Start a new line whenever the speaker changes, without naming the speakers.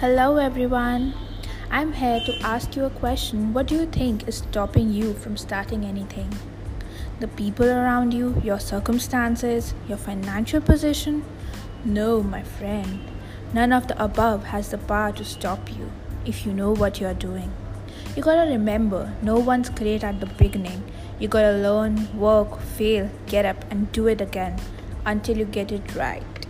Hello, everyone. I'm here to ask you a question. What do you think is stopping you from starting anything? The people around you, your circumstances, your financial position? No, my friend. None of the above has the power to stop you if you know what you're doing. You gotta remember, no one's great at the beginning. You gotta learn, work, fail, get up, and do it again until you get it right.